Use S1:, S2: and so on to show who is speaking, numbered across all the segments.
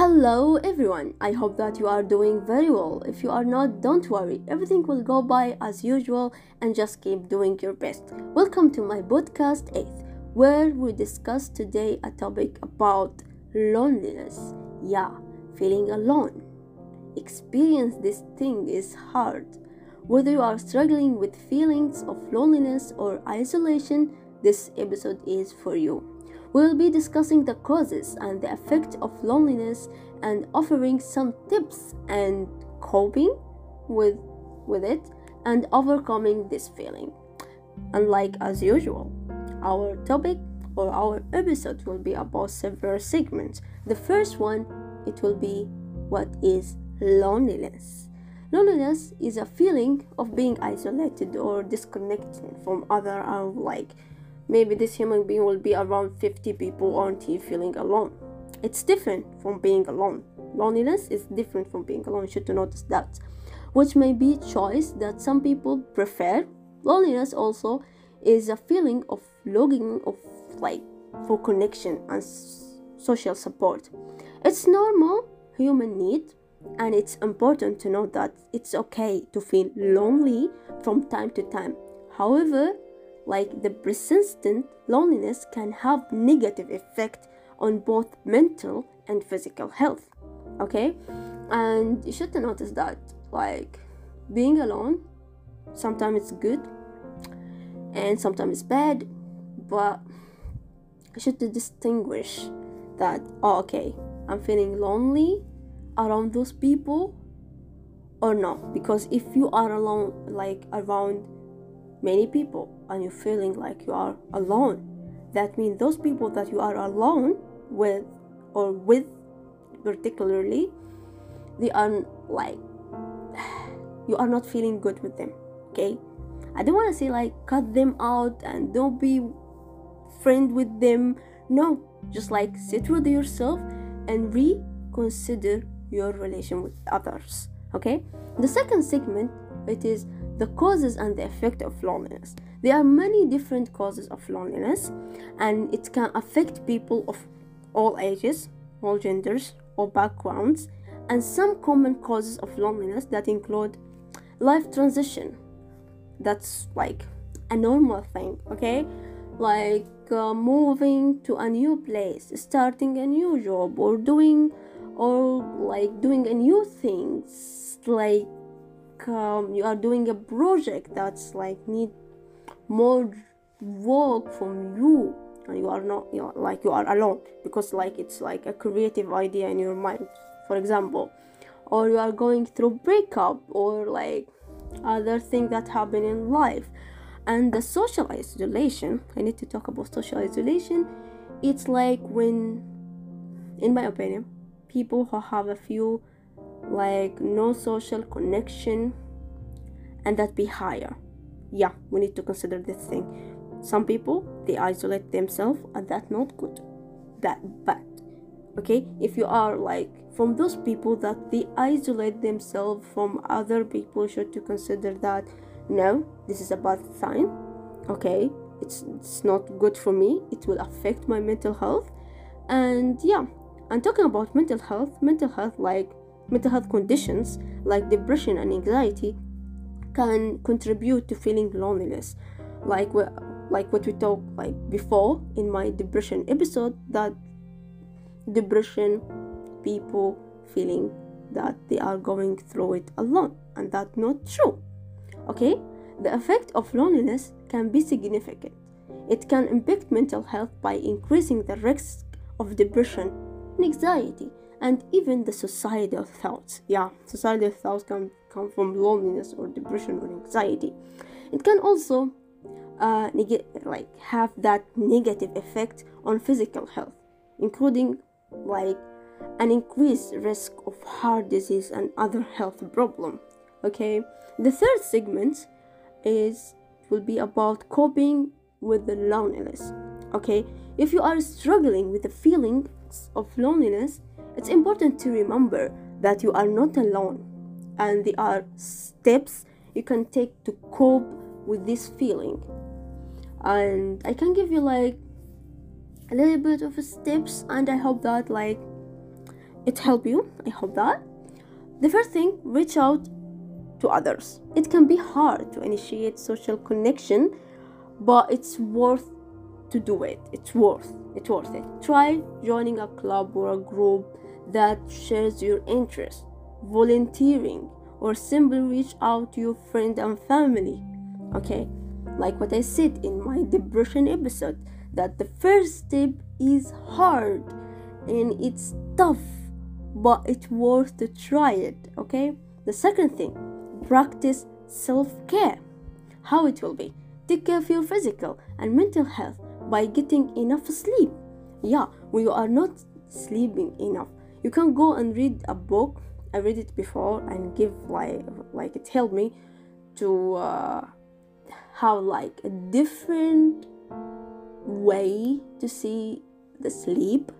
S1: Hello everyone, I hope that you are doing very well. If you are not, don't worry, everything will go by as usual and just keep doing your best. Welcome to my podcast 8, where we discuss today a topic about loneliness. Yeah, feeling alone. Experience this thing is hard. Whether you are struggling with feelings of loneliness or isolation, this episode is for you. We will be discussing the causes and the effect of loneliness and offering some tips and coping with with it and overcoming this feeling. Unlike as usual, our topic or our episode will be about several segments. The first one it will be what is loneliness. Loneliness is a feeling of being isolated or disconnected from other or like maybe this human being will be around 50 people aren't he feeling alone. It's different from being alone. Loneliness is different from being alone. You should notice that. Which may be a choice that some people prefer. Loneliness also is a feeling of longing of like for connection and social support. It's normal human need and it's important to know that it's okay to feel lonely from time to time. However like the persistent loneliness can have negative effect on both mental and physical health okay? And you should notice that. Like being alone sometimes it's good and sometimes it's bad but you should distinguish that oh, okay i'm feeling lonely around those people or not. Because if you are alone like around many people and you're feeling like you are alone. That means those people that you are alone with or with particularly they are like you are not feeling good with them okay? I don't want to say like cut them out and don't be friend with them. No just like sit with yourself and reconsider your relation with others okay? The second segment it is the causes and the effect of loneliness. There are many different causes of loneliness, and it can affect people of all ages, all genders, all backgrounds, and some common causes of loneliness that include life transition. That's like a normal thing, okay? Like uh, moving to a new place, starting a new job, or doing, or like doing a new things, like um, you are doing a project that's like need more work from you and you are not you know, like you are alone because like it's like a creative idea in your mind for example. Or you are going through breakup or like other thing that happen in life. And the social isolation i need to talk about social isolation. It's like when in my opinion people who have a few like no social connection and that be higher. Yeah we need to consider this thing. Some people they isolate themselves and that's not good. That bad. Okay? If you are like from those people that they isolate themselves from other people should to consider that no this is a bad sign. Okay? It's it's not good for me. It will affect my mental health. And yeah i'm talking about mental health. Mental health like mental health conditions like depression and anxiety can contribute to feeling loneliness. Like what like what we talked like before in my depression episode that depression people feeling that they are going through it alone and that's not true okay? The effect of loneliness can be significant. It can impact mental health by increasing the risk of depression and anxiety and even the suicidal thoughts. Yeah, suicidal thoughts can come from loneliness or depression or anxiety. It can also uh, neg- like have that negative effect on physical health, including like an increased risk of heart disease and other health problem. Okay, the third segment is will be about coping with the loneliness. Okay, if you are struggling with the feelings of loneliness, it's important to remember that you are not alone and there are steps you can take to cope with this feeling. And I can give you like a little bit of steps and I hope that like it help you. I hope that. The first thing reach out to others. It can be hard to initiate social connection but it's worth to do it. It's worth it's worth it. Try joining a club or a group that shares your interests volunteering or simply reach out to your friend and family. Okay? Like what i said in my depression episode that the first step is hard and it's tough but it's worth to try it. Okay? The second thing practice self-care. How it will be? Take care of your physical and mental health by getting enough sleep. Yeah when you are not sleeping enough you can go and read a book. I read it before and give like like it helped me to uh, have like a different way to see the sleep.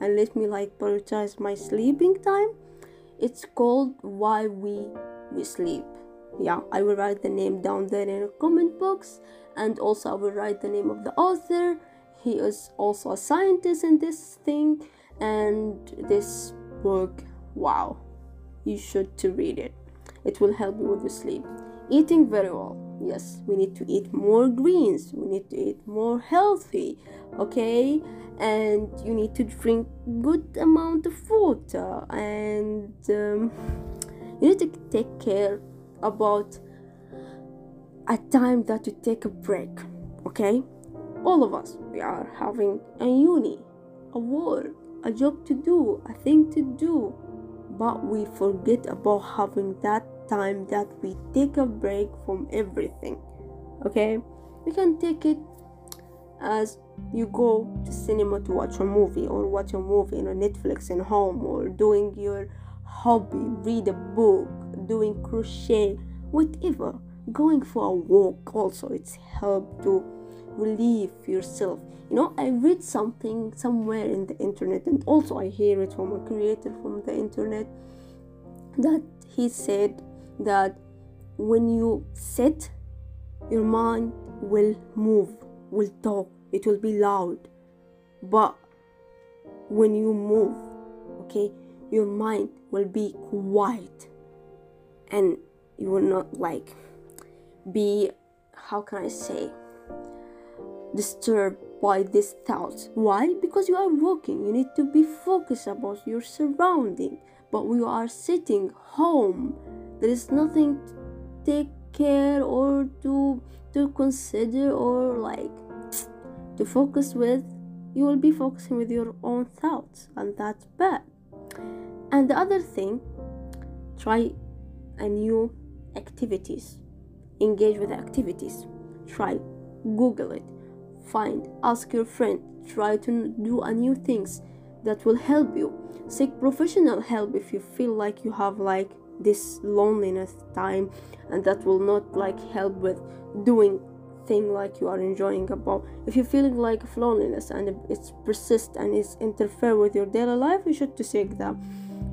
S1: And let me like prioritize my sleeping time. It's called why we we sleep yeah i will write the name down there in the comment box. And also i will write the name of the author. He is also a scientist in this thing. And this book wow. You should to read it. It will help you with your sleep. Eating very well. Yes we need to eat more greens. We need to eat more healthy okay? And you need to drink good amount of water. And um, you need to take care about a time that you take a break okay? All of us we are having a uni a work a job to do a thing to do but we forget about having that time that we take a break from everything okay? We can take it as you go to cinema to watch a movie or watch a movie on netflix in home or doing your hobby read a book doing crochet whatever. Going for a walk also it's help to relieve yourself. You know i read something somewhere in the internet and also i hear it from a creator from the internet that he said that when you sit your mind will move will talk it will be loud. But when you move okay your mind will be quiet. And you will not like be how can i say disturbed by these thoughts. Why? Because you are walking you need to be focused about your surrounding. But we are sitting home. There is nothing to take care or to to consider or like to focus with. You will be focusing with your own thoughts and that's bad and the other thing try a new activities. Engage with activities. Try google it. Find ask your friend. Try to do a new things that will help you. Seek professional help if you feel like you have like this loneliness time and that will not like help with doing thing like you are enjoying about. If you're feeling like loneliness and it's persist and it's interfere with your daily life you should to seek the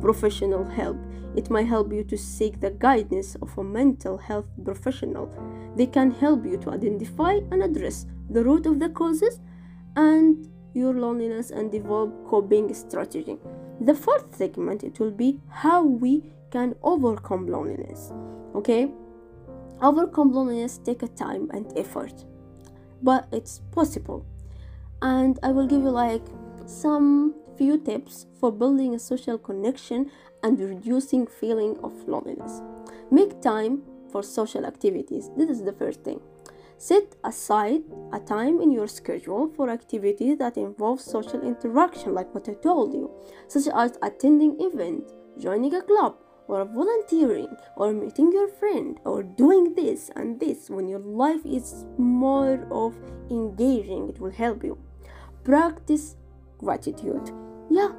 S1: professional help. It might help you to seek the guidance of a mental health professional. They can help you to identify and address the root of the causes and your loneliness and develop coping strategy. The fourth segment it will be how we can overcome loneliness. Okay? Overcome loneliness take a time and effort but it's possible. And i will give you like some few tips for building a social connection and reducing feeling of loneliness. Make time for social activities. This is the first thing. Set aside a time in your schedule for activities that involve social interaction like what i told you such as attending event joining a club or volunteering or meeting your friend or doing this and this when your life is more of engaging it will help you. Practice gratitude yeah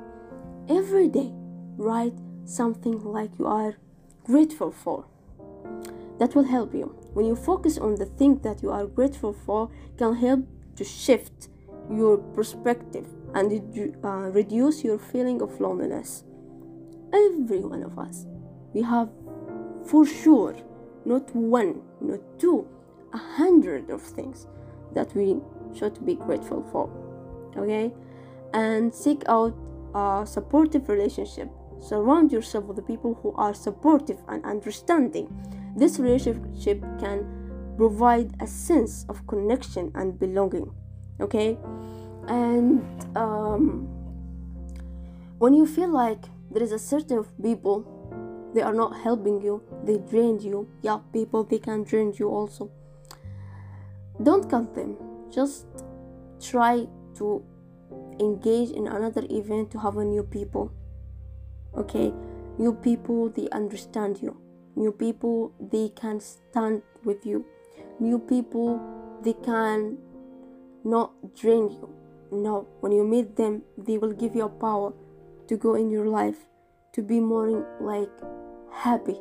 S1: every day write something like you are grateful for that will help you when you focus on the thing that you are grateful for can help to shift your perspective and uh, reduce your feeling of loneliness every one of us we have for sure not one, not two, a hundred of things that we should be grateful for. Okay? And seek out a supportive relationship. Surround yourself with the people who are supportive and understanding. This relationship can provide a sense of connection and belonging okay? And um, when you feel like there is a certain people they are not helping you they drain you. Yeah people they can drain you also. Don't cut them. Just try to engage in another event to have a new people. Okay? New people they understand you. New people they can stand with you. New people they can not drain you. No when you meet them they will give you a power to go in your life to be more like happy.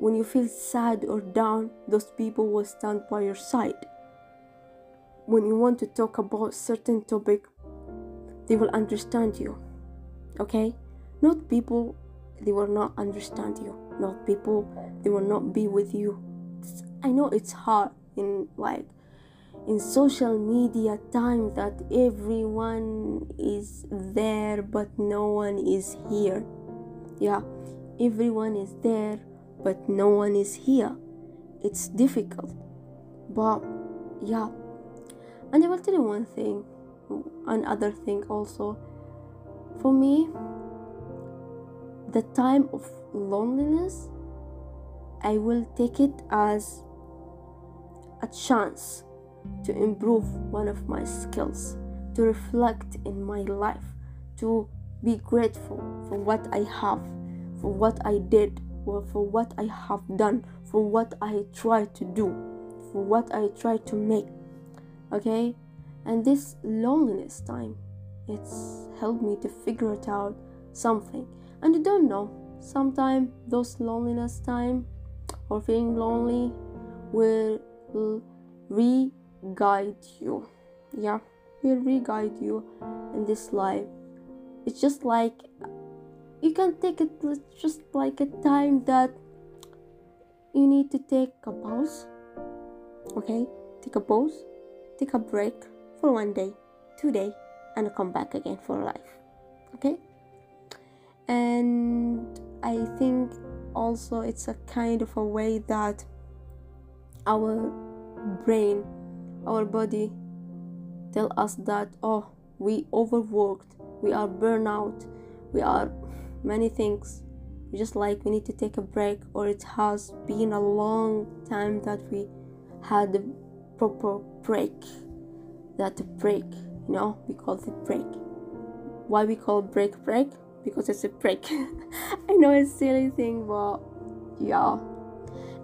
S1: When you feel sad or down those people will stand by your side. When you want to talk about certain topic they will understand you okay? Not people they will not understand you. Not people they will not be with you. I know it's hard in like in social media time that everyone is there but no one is here. Yeah everyone is there but no one is here. It's difficult but yeah. And i will tell you one thing another thing also. For me the time of loneliness i will take it as a chance to improve one of my skills to reflect in my life to be grateful for what i have for what i did or for what i have done for what i try to do for what i try to make. Okay and this loneliness time it's helped me to figure it out something. And you don't know sometimes those loneliness time or feeling lonely will re-guide you. Yeah will re-guide you in this life. It's just like you can take it just like a time that you need to take a pause okay? Take a pause take a break for one day two day and come back again for life. Okay? And i think also it's a kind of a way that our brain our body tell us that oh we overworked we are burnout we are many things. Just like we need to take a break or it has been a long time that we had a proper break that break you know we call it break why we call break break because it's a break. I know it's a silly thing, but yeah.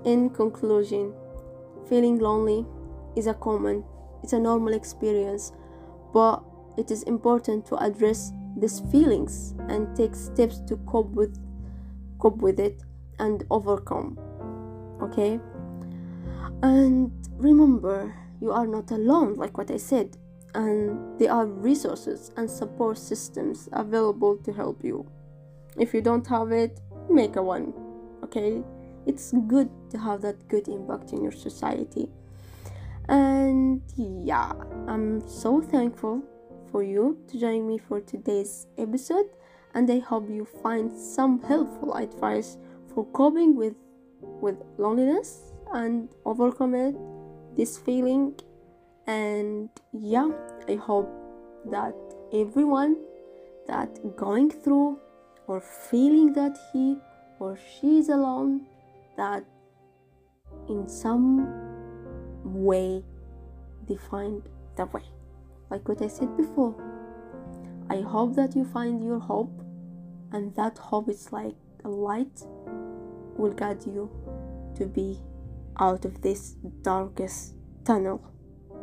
S1: In conclusion, feeling lonely is a common, it's a normal experience, but it is important to address these feelings and take steps to cope with cope with it and overcome. Okay? And remember, you are not alone, like what I said and there are resources and support systems available to help you. If you don't have it, make a one. Okay? It's good to have that good impact in your society. And yeah, I'm so thankful for you to join me for today's episode and I hope you find some helpful advice for coping with with loneliness and overcome it this feeling. And yeah i hope that everyone that going through or feeling that he or she is alone that in some way they find the way. Like what i said before i hope that you find your hope and that hope is like a light will guide you to be out of this darkest tunnel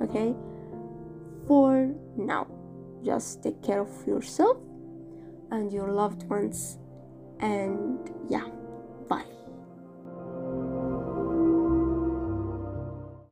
S1: okay? For now just take care of yourself and your loved ones and yeah